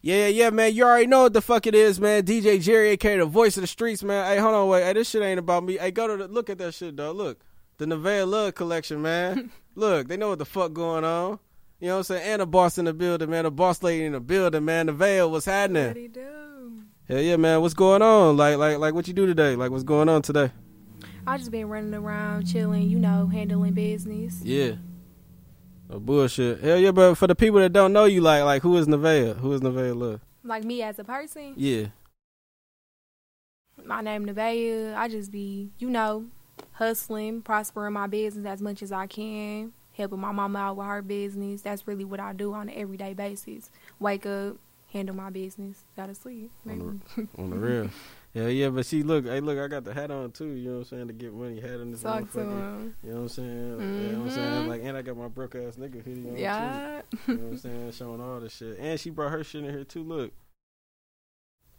Yeah, yeah, man. You already know what the fuck it is, man. DJ Jerry, aka the voice of the streets, man. Hey, hold on, wait. Hey, this shit ain't about me. Hey, go to the, look at that shit, though. Look, the Nevaeh Love collection, man. look, they know what the fuck going on. You know what I'm saying? And the boss in the building, man. The boss lady in the building, man. Nevaeh, what's happening? What do? Hell yeah, man. What's going on? Like, like, like, what you do today? Like, what's going on today? I just been running around, chilling, you know, handling business. Yeah. No bullshit. Hell yeah, but for the people that don't know you, like, like, who is Nevaeh? Who is Nevaeh Love? Like me as a person, Yeah. my name Nevaeh. I just be, you know, hustling, prospering my business as much as I can, helping my mama out with her business. That's really what I do on an everyday basis. Wake up, handle my business, gotta sleep. On maybe. On the real. Yeah, yeah, but she look, hey, look, I got the hat on too. You know what I'm saying? To get money, hat on this Talk to him. You know what I'm saying? You know what I'm saying? Mhm. Like, and I got my broke ass nigga hoodie on Yeah. too. You know what I'm saying? Showing all the shit, and she brought her shit in here too. Look,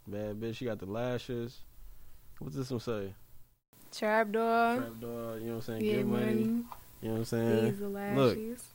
bad bitch. She got the lashes. What's this one say? Trap dog. Trap dog. You know what I'm saying? Get Get money. money. You know what I'm saying? Lashes.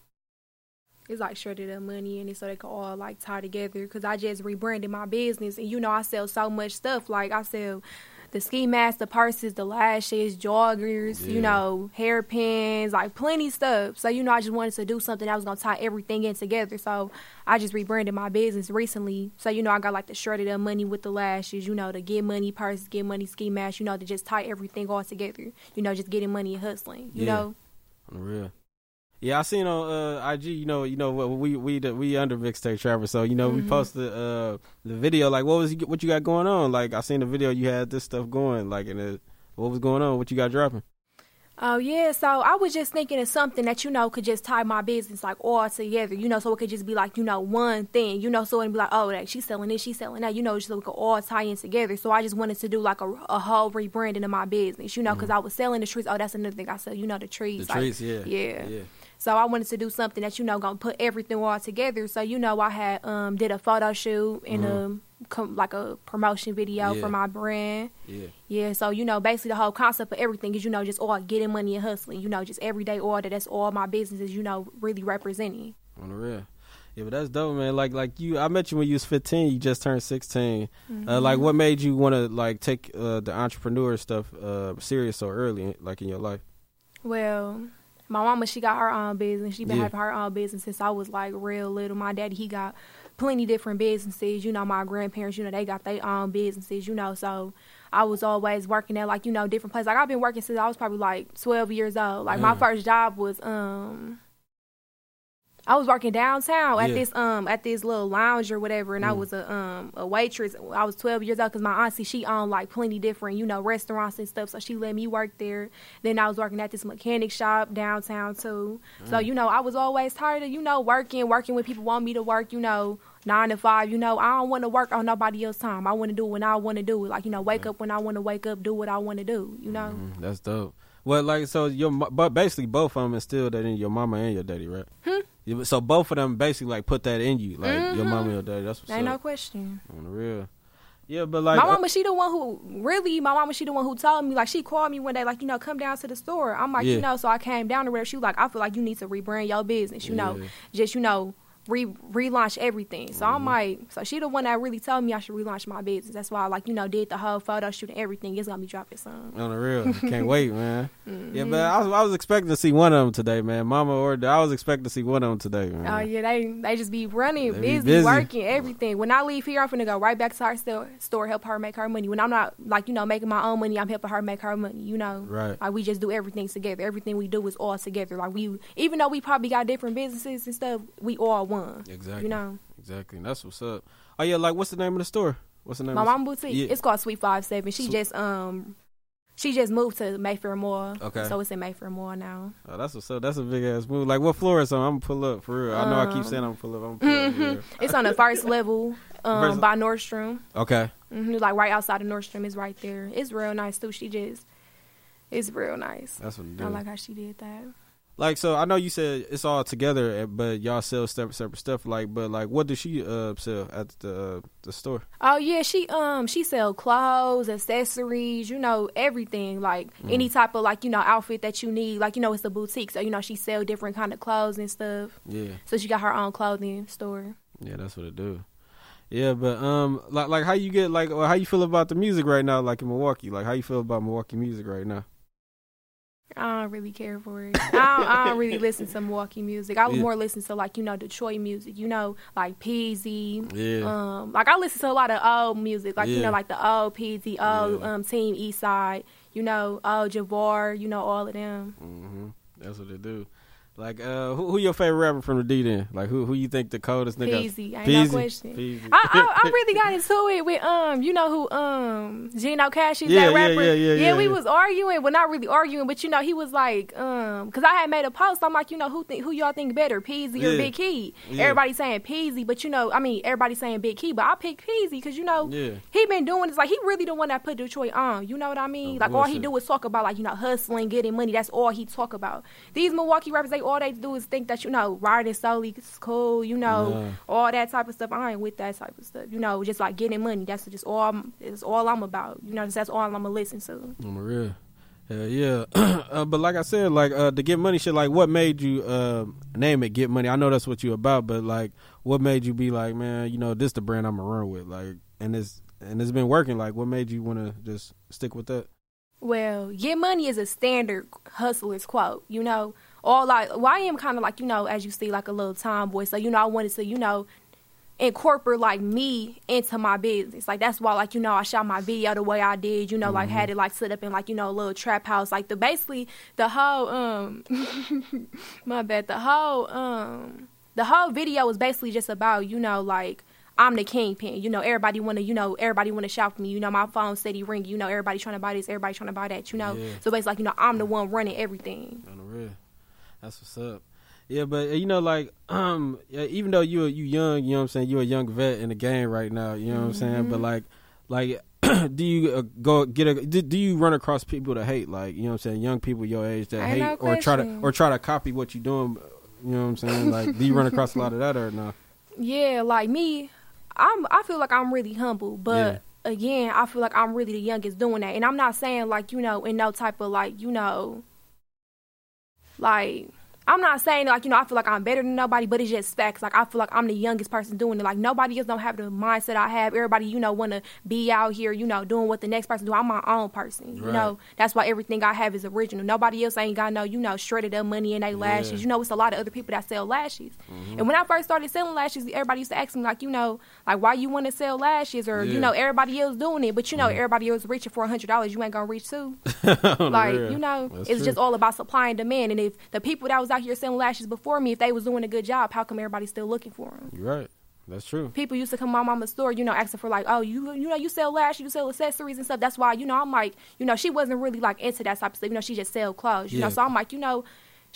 It's like shredded up money in it so they can all like tie together. Cause I just rebranded my business and you know I sell so much stuff. Like I sell the ski masks, the purses, the lashes, joggers, Yeah. you know, hairpins, like plenty stuff. So you know I just wanted to do something that was gonna tie everything in together. So I just rebranded my business recently. So you know I got like the shredded up money with the lashes, you know, the get money purses, get money ski mask, you know, to just tie everything all together. You know, just getting money and hustling. You Yeah. know. Real. Yeah, I seen on uh, IG. You know, you know we we we under mixtape trappers. So you know we Mhm. posted uh, the video. Like, what was you, what you got going on? Like, I seen the video. You had this stuff going. Like, and what was going on? What you got dropping? Oh yeah, so I was just thinking of something that you know could just tie my business like all together, you know, so it could just be like you know one thing, you know, so it'd be like oh, like she's selling this, she's selling that, you know, so we could all tie in together. So I just wanted to do like a, a whole rebranding of my business, you know, because I was selling the trees. Oh, that's another thing I sell, you know, the trees. Mm-hmm. The like, trees, yeah, yeah. yeah. So I wanted to do something that you know gonna put everything all together. So you know I had um did a photo shoot and um com- like a promotion video Mm-hmm. Yeah. for my brand. Yeah, Yeah, so you know, basically the whole concept of everything is you know just all getting money and hustling. You know, just everyday order. That's all my businesses. You know, really representing. on the real. Yeah, but that's dope, man. Like, like you, I met you when you was fifteen. You just turned 16 Uh, like, what made you want to like take uh, the entrepreneur stuff uh, serious so early, like in your life? Well, my mama she got her own business. She been Yeah. having her own business since I was like real little. My daddy he got plenty different businesses. You know, my grandparents, you know, they got their own businesses. You know, so I was always working at like you know different places. Like I've been working since I was probably like twelve years old. Like my Mm. first job was um. I was working downtown at Yeah. this um at this little lounge or whatever, and I Mm. was a um a waitress. I was twelve years old because my auntie she owned like plenty different you know restaurants and stuff, so she let me work there. Then I was working at this mechanic shop downtown too. So Mm. you know I was always tired of you know working, working when people want me to work. You know nine to five. You know I don't want to work on nobody else's time. I want to do when I want to do it. Like you know wake up when I want to wake up, do what I want to do. You know. Mm, that's dope. Well, like so, your but basically both of them instilled that in your mama and your daddy, right? Hmm? Yeah, So both of them basically like put that in you, like your mama and your daddy. That's what's Ain't no question. on the real. Yeah, but like my uh, mama, she the one who really. My mama, she the one who told me. Like she called me one day, like you know, come down to the store. I'm like, Yeah. you know, so I came down to where she was like, I feel like you need to rebrand your business. You know, just you know, re relaunch everything. So Mm-hmm. I'm like, so she the one that really told me I should relaunch my business. That's why I like you know did the whole photo shoot and everything. It's gonna be dropping soon. on the real, can't wait, man. Mm-hmm. Yeah, but I was I was expecting to see one of them today, man. Mama or I was expecting to see one of them today, man. Oh yeah, they they just be running, They be busy, busy. working, everything. When I leave here, I'm gonna go right back to our store, store, help her make her money. When I'm not like you know making my own money, I'm helping her make her money. You know, Right. Like we just do everything together. Everything we do is all together. Like we, even though we probably got different businesses and stuff, we all one. Exactly. You know, Exactly. That's what's up. Oh yeah, like what's the name of the store? What's the name? my mom boutique. Yeah. It's called Sweet Five Seven. She Swe- just um, she just moved to Mayfair Mall. Okay. So it's in Mayfair Mall now. Oh, that's what's up. That's a big ass move. Like what floor is on? I'm gonna pull up for real. I know I keep Um, saying I'm pull up. I'm pull up. It's on the first level, um, First- by Nordstrom. Okay. hmm Like right outside of Nordstrom is right there. It's real nice too. She just, it's real nice. That's what I like how she did that. Like so, I know you said it's all together, eh, but y'all sell separate separate stuff. Like, but like, what does she uh sell at the uh, the store? Oh yeah, she um she sell clothes, accessories, you know, everything. Like Mm-hmm. any type of like, you know, outfit that you need. Like, you know, it's a boutique. So, you know, she sell different kind of clothes and stuff. Yeah, So she got her own clothing store. yeah, that's what it do. Yeah, but um, like like how you get like how you feel about the music right now, like in Milwaukee? Like how you feel about Milwaukee music right now? I don't really care for it. I don't, I don't really listen to Milwaukee music. I would Yeah. more listen to like you know Detroit music. You know like Peezy. Yeah, Um, like I listen to a lot of old music, like you know like the old Peezy, old Yeah. um Team Eastside. You know, old Javar. You know all of them. hmm that's what they do. Like uh, who who your favorite rapper from the D then? Like who who you think the coldest nigga? Peezy, ain't Peezy? no question. Peezy. I, I I really got into it with um you know who um Gino Cash is Yeah, that yeah, rapper yeah, yeah, yeah, we was arguing well not really arguing but you know he was like um because I had made a post I'm like you know who think who y'all think better Peezy or Big Key Yeah. everybody saying Peezy but you know I mean everybody saying Big Key but I picked Peezy because you know Yeah. he been doing it's like he really the one that put Detroit on you know what I mean No like all he do is talk about like you know hustling getting money that's all he talk about these Milwaukee rappers they all they do is think that you know riding solely is cool you know Nah. all that type of stuff. I ain't with that type of stuff. You know, just like getting money. That's just all. I'm, it's all I'm about. You know, that's all I'm gonna listen to. I'm real. Hell yeah. uh, but like I said, like uh, to get money shit, like what made you uh, name it Get Money? I know that's what you about, but like what made you be like, man, you know, this the brand I'm gonna run with, like, and it's and it's been working. Like, what made you want to just stick with that? Well, get money is a standard hustler's quote. You know, all like well, I am kind of like you know, as you see, like a little tomboy. So you know, I wanted to you know incorporate like me into my business. Like that's why like you know I shot my video the way I did. You know, like had it like set up in like you know a little trap house. Like the basically the whole um my bad the whole um the whole video was basically just about you know like. I'm the kingpin. You know, everybody want to, you know, everybody want to shop for me. You know, my phone steady ring. You know, everybody trying to buy this, everybody trying to buy that. You know, Yeah. so basically, like, you know, I'm the one running everything. On the real. That's what's up. Yeah, but you know, like, um, yeah, even though you you young, you know what I'm saying, you're a young vet in the game right now, you know what I'm saying. Mm-hmm. But like, like, do you uh, go get a? Do, do you run across people that hate, like, you know what I'm saying, young people your age that Ain't hate no or try to or try to copy what you're doing? You know what I'm saying? Like, do you run across a lot of that or no? Yeah, like me, I'm. I feel like I'm really humble, but again, I feel like I'm really the youngest doing that, and I'm not saying like you know in no type of like you know, like. I'm not saying like you know I feel like I'm better than nobody, but it's just facts. Like I feel like I'm the youngest person doing it. Like nobody else don't have the mindset I have. Everybody you know want to be out here you know doing what the next person do. I'm my own person. You Right. know that's why everything I have is original. Nobody else ain't got no you know shredded up money in their lashes. Yeah. You know it's a lot of other people that sell lashes. Mm-hmm. And when I first started selling lashes, everybody used to ask me like you know like why you want to sell lashes or Yeah. you know everybody else doing it, but you know mm-hmm. everybody else reaching for a hundred dollars, you ain't gonna reach too like real. you know That's it's true. just all about supply and demand and if the people that was out here selling lashes before me if they was doing a good job how come everybody's still looking for them You're right. That's true. people used to come to my mama's store you know asking for like oh you you know you sell lashes you sell accessories and stuff that's why you know i'm like you know she wasn't really like into that type of stuff you know she just sell clothes you Yeah. know so i'm like you know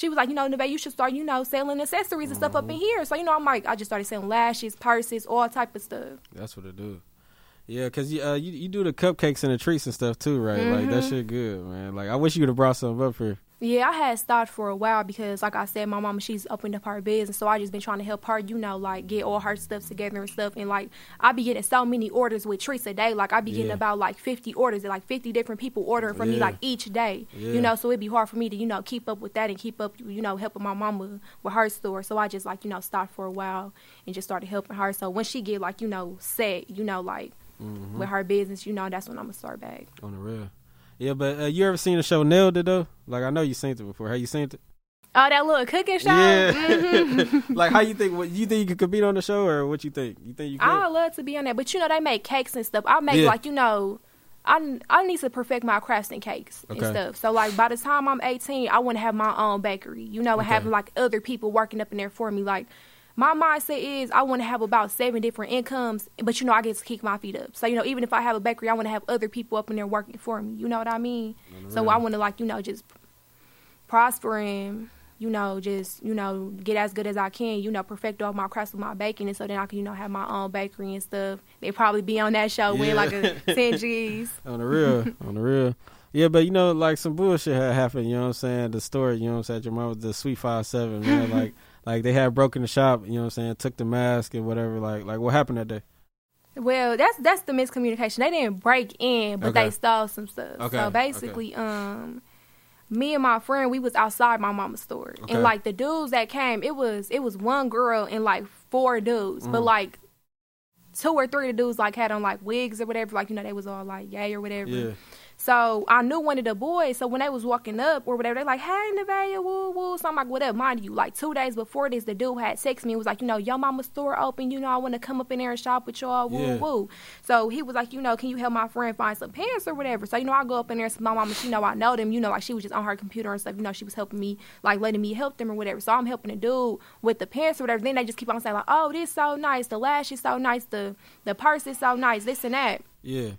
she was like, you know, Neve, you should start, you know, selling accessories and stuff up in Mm-hmm. here. So, you know, I'm like, I just started selling lashes, purses, all type of stuff. That's what it do. Yeah, cause you, uh, you you do the cupcakes and the treats and stuff too, right? Like that Mhm. shit good, man. Like I wish you would have brought something up here. Yeah, I had stopped for a while because, like I said, my mama she's opened up her business, so I just been trying to help her, you know, like get all her stuff together and stuff. And like I be getting so many orders with treats a day. Like I be getting Yeah. about like fifty orders, like fifty different people ordering from me like each day. Yeah. You know, so it'd be hard for me to you know keep up with that and keep up, you know, helping my mama with her store. So I just like you know stopped for a while and just started helping her. So when she get like you know set, you know, like Mm-hmm. with her business, you know, that's when I'm gonna start back. On the real. Yeah, but uh, you ever seen the show Nailed It though? Like I know you seen it before. Have you seen it? Oh, that little cooking show. Yeah. Mhm. like how you think? What you think you could compete on the show, or what you think? You think you could? I love to be on that, but you know they make cakes and stuff. I make Yeah. like you know, I I need to perfect my crafts and cakes and stuff. So like by the time I'm 18, I want to have my own bakery. You know, and Okay. having like other people working up in there for me. Like my mindset is I want to have about seven different incomes, but you know I get to kick my feet up. So you know even if I have a bakery, I want to have other people up in there working for me. You know what I mean? The So. I want to like you know just prosper and you know just you know get as good as I can. You know perfect all my crafts with my baking, and so then I can you know have my own bakery and stuff. They probably be on that show Yeah. like a ten G's. on the real, on the real. Yeah, but you know, like some bullshit had happened. You know what I'm saying? The story, you know what I'm saying? Your mom was the sweet five seven man. like, like they had broken the shop. You know what I'm saying? Took the mask and whatever. Like, like what happened that day? Well, that's that's the miscommunication. They didn't break in, but Okay. they stole some stuff. Okay, So okay. basically, um, me and my friend we was outside my mama's store, Okay. and like the dudes that came, it was it was one girl and like four dudes, but Mhm. like two or three of the dudes like had on like wigs or whatever, like you know they was all like yay or whatever. Yeah. So I knew one of the boys. So when they was walking up or whatever, they're like, "Hey, Nevaeh, woo woo." So I'm like, "What up?" Mind you, like two days before this, the dude had texted me and was like, "You know, your mama's store open. You know, I want to come up in there and shop with y'all." Woo Yeah. woo. So he was like, "You know, can you help my friend find some pants or whatever?" So you know, I go up in there. So my mama, she know I know them. You know, like she was just on her computer and stuff. You know, she was helping me, like letting me help them or whatever. So I'm helping the dude with the pants or whatever. Then they just keep on saying like, "Oh, this so nice. The lash is so nice. The the purse is so nice. This and that." Yeah.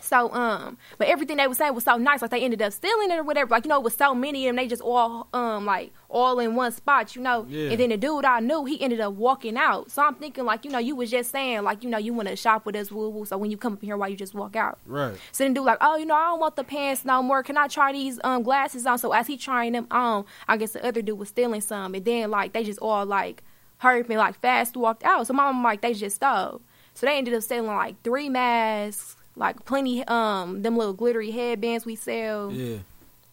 So um, but everything they were saying was so nice. Like they ended up stealing it or whatever. Like you know, it was so many of them. They just all um like all in one spot. You know. Yeah. And then the dude I knew, he ended up walking out. So I'm thinking like you know, you was just saying like you know you want to shop with us, woo woo. So when you come up here, why you just walk out? Right. So then dude like, oh, you know, I don't want the pants no more. Can I try these um glasses on? So as he trying them on, I guess the other dude was stealing some, and then like they just all like hurried me like fast walked out. So my mom like they just stole. So they ended up selling like three masks, like plenty um them little glittery headbands we sell, Yeah.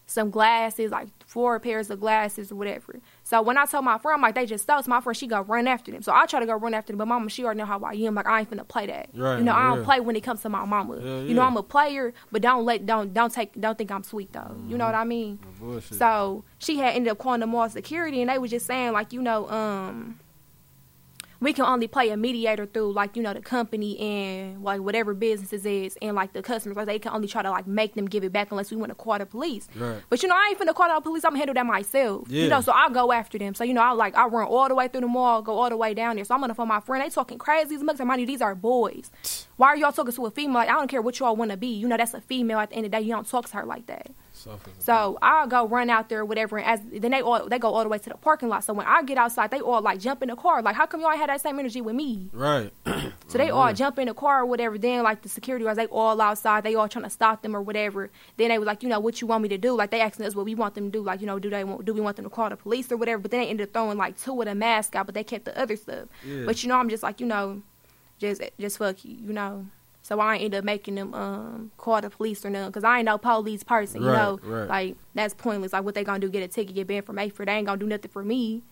some glasses, like four pairs of glasses or whatever. So when I told my friend, I'm like, they just stole. So my friend, she go run after them. So I try to go run after them, but mama, she already know how I am. Like I ain't finna play that. Right, You know, I don't play when it comes to my mama. Yeah, You know. I'm a player, but don't let don't don't take don't think I'm sweet though. You know what I mean? Bullshit. So she had ended up calling the mall security, and they was just saying like, you know, um, we can only play a mediator through like you know the company and like whatever businesses is and like the customers. Like they can only try to like make them give it back unless we want to call the police. Right. But you know, I ain't finna call the police. I'm gonna handle that myself. Yeah. You know, so I go after them. So you know, I like I run all the way through the mall, go all the way down there. So I'm gonna phone my friend. They talking crazy as much. Mind you, these are boys. Why are y'all talking to a female? Like I don't care what y'all want to be. You know, that's a female. At the end of the day, you don't talk to her like that. So I'll go run out there, or whatever. And as then they all they go all the way to the parking lot. So when I get outside, they all like jump in the car. Like, how come y'all had that same energy with me? Right. So they all jump in the car or whatever. Then like the security guards, they all outside. They all trying to stop them or whatever. Then they was like, you know, what you want me to do? Like they asking us what we want them to do. Like you know, do they want do we want them to call the police or whatever? But then they ended up throwing like two of the masks out, but they kept the other stuff. Yeah. But you know, I'm just like you know, just just fuck you, you know. So I ain't end up making them um call the police or nothing because I ain't no police person, you Right, know. right. Like that's pointless. Like what they gonna do? Get a ticket, get banned from Mayfair? They ain't gonna do nothing for me.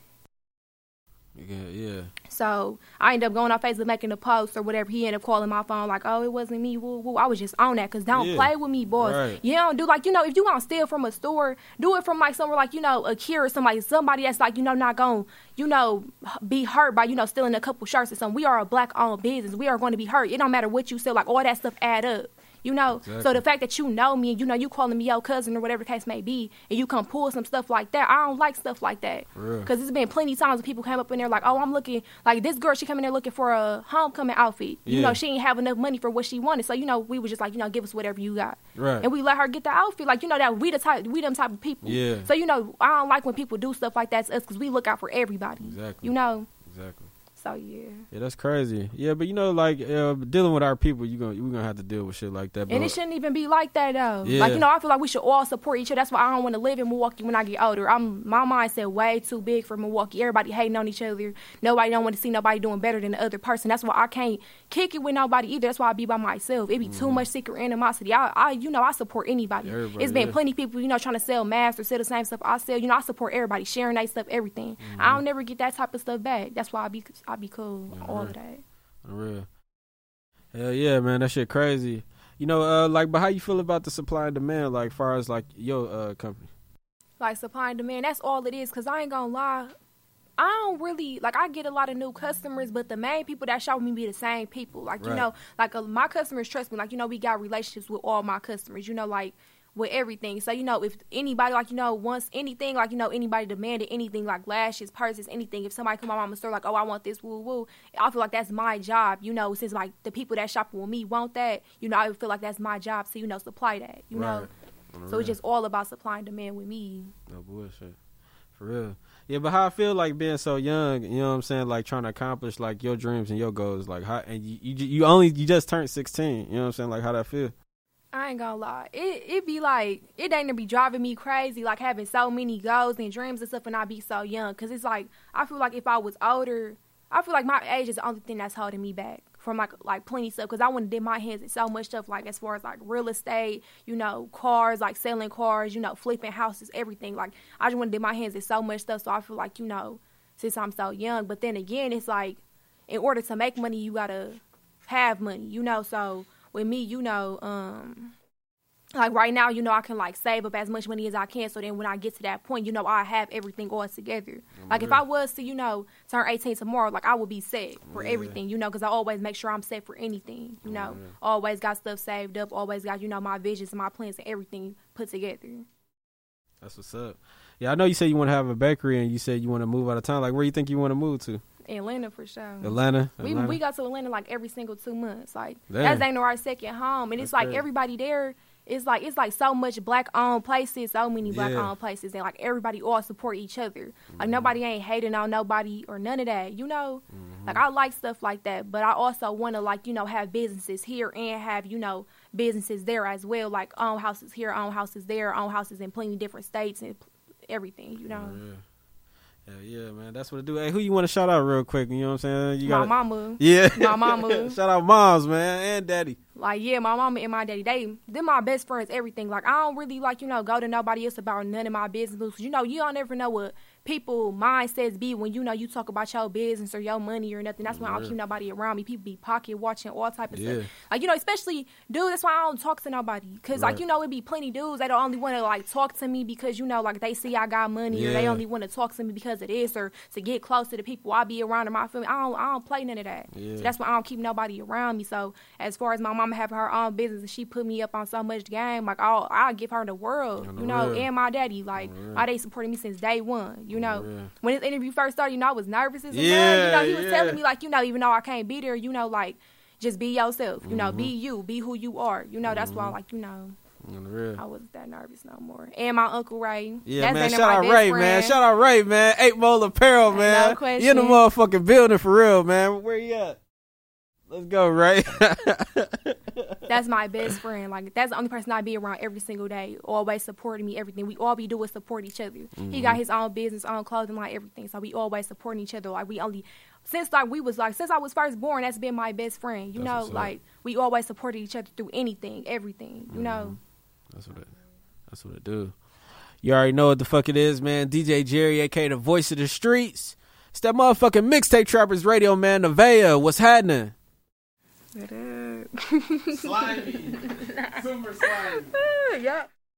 Yeah. Yeah. So I end up going on Facebook making a post or whatever. He ended up calling my phone like, "Oh, it wasn't me." Woo woo. I was just on that because don't Yeah. play with me, boys. Right. You don't do like you know if you gonna steal from a store, do it from like somewhere like you know a cure or somebody, somebody that's like you know not gonna you know be hurt by you know stealing a couple shirts or something. We are a black owned business. We are going to be hurt. It don't matter what you sell. Like all that stuff add up. You know, so the fact that you know me and you know you calling me your cousin or whatever the case may be, and you come pull some stuff like that, I don't like stuff like that. Because it's been plenty times when people came up in there like, oh, I'm looking like this girl. She came in there looking for a homecoming outfit. You know, she ain't have enough money for what she wanted. So you know, we was just like, you know, give us whatever you got, Right. and we let her get the outfit. Like you know that we the type, we them type of people. Yeah. So you know, I don't like when people do stuff like that to us because we look out for everybody. Exactly. You know. Exactly. So yeah. Yeah, that's crazy. Yeah, but you know, like uh, dealing with our people, you gonna we gonna have to deal with shit like that. And it shouldn't even be like that though. Yeah. Like you know, I feel like we should all support each other. That's why I don't want to live in Milwaukee when I get older. I'm my mindset way too big for Milwaukee. Everybody hating on each other. Nobody don't want to see nobody doing better than the other person. That's why I can't kick it with nobody either. That's why I be by myself. It be too much secret animosity. I, I you know, I support anybody. Mm-hmm. Everybody, it's been yeah. plenty of people, you know, trying to sell masks or sell the same stuff I sell. You know, I support everybody, sharing that stuff, everything. Mm-hmm. I don't never get that type of stuff back. That's why I be I be cool. all of that. For real. Hell yeah, man, that shit crazy. You know, uh, like, but how you feel about the supply and demand, like, far as like your uh company? like supply and demand. That's all it is. Cause I ain't gonna lie, I don't really like. I get a lot of new customers, but the main people that shop with me be the same people. Like you know, like uh, my customers trust me. Like you know, we got relationships with all my customers. You know, like with everything. So you know, if anybody like you know wants anything, like you know, anybody demanded anything, like lashes, purses, anything. If somebody come to my mama's store, like, oh, I want this, woo woo. I feel like that's my job. You know, since like the people that shop with me want that, you know, I feel like that's my job to you know supply that. You know. Right. On the So it's just all about supply and demand with me. no bullshit. For real. Yeah, but how I feel like being so young, you know what I'm saying, like trying to accomplish like your dreams and your goals, like how and you you, you only you just turned 16, you know what I'm saying, like how that feel? I ain't gonna lie. It it be like it ain't to be driving me crazy, like having so many goals and dreams and stuff, and I be so young. Cause it's like I feel like if I was older, I feel like my age is the only thing that's holding me back from like like plenty stuff. Cause I want to dip my hands in so much stuff, like as far as like real estate, you know, cars, like selling cars, you know, flipping houses, everything. Like I just want to dip my hands in so much stuff. So I feel like you know, since I'm so young. But then again, it's like in order to make money, you gotta have money, you know. So with me, you know, um, like right now, you know, I can like save up as much money as I can. So then when I get to that point, you know, I have everything all together. Like if I was to, you know, turn 18 tomorrow, like I would be set for Yeah. everything, you know, because I always make sure I'm set for anything, you know. Always got stuff saved up, always got, you know, my visions and my plans and everything put together. That's what's up. Yeah, I know you said you want to have a bakery and you said you want to move out of town. Like, where you think you want to move to? Atlanta for sure. Atlanta. We Atlanta? we go to Atlanta like every single two months. Like Damn. that's ain't our second home, and That's it's like crazy. everybody there. It's like it's like so much black owned places, so many black Yeah. owned places, and like everybody all support each other. Mm-hmm. Like nobody ain't hating on nobody or none of that. You know, Mm-hmm. like I like stuff like that, but I also want to like you know have businesses here and have you know businesses there as well, like own houses here, own houses there, own houses in plenty different states and everything. You know, Yeah. Yeah, yeah, man. That's what it do. Hey, who you want to shout out real quick? You know what I'm saying? You my got mama. Yeah. My mama. shout out moms, man, and daddy. Like yeah, my mama and my daddy, they they're my best friends. Everything. Like I don't really like you know go to nobody else about none of my business. Because, you know you don't ever know what people mindsets be when you know you talk about your business or your money or nothing. That's why I don't keep nobody around me. People be pocket watching all type of Yeah. stuff. Like you know, especially dude. That's why I don't talk to nobody. Cause Right. like you know it be plenty dudes that only want to like talk to me because you know like they see I got money or they only want to talk to me because of this or to get close to the people I be around in my family. I don't I don't play none of that. Yeah. So that's why I don't keep nobody around me. So as far as my mama having her own business and she put me up on so much game, like I'll I'll give her the world, the you know, and my daddy, like On the real. why they supported me since day one, you know. real. When this interview first started, you know, I was nervous as a Yeah, mug. You know, he was yeah. telling me like, you know, even though I can't be there, you know, like just be yourself, you know, Mm-hmm. be you, be who you are, you know. That's why, like, you know, On the real. I wasn't that nervous no more. And my uncle Ray, Yeah, man. Shout out Ray, man. friend. Shout out Ray, man. Eight Mole Apparel, No man. You in the motherfucking building for real, man. Where you at? Let's go, right? That's my best friend. Like that's the only person I be around every single day. Always supporting me, everything. We all be doing support each other. He Mm-hmm. got his own business, own clothing line, everything. So we always supporting each other. Like we only since like we was like since I was first born, that's been my best friend. You That's know, like we always supported each other through anything, everything. You know. That's what it. That's what it do. You already know what the fuck it is, man. DJ Jerry, aka the voice of the streets. It's that motherfucking mixtape trappers radio, man. Nevaeh, what's happening? It is. Slimy, super slimy. yep.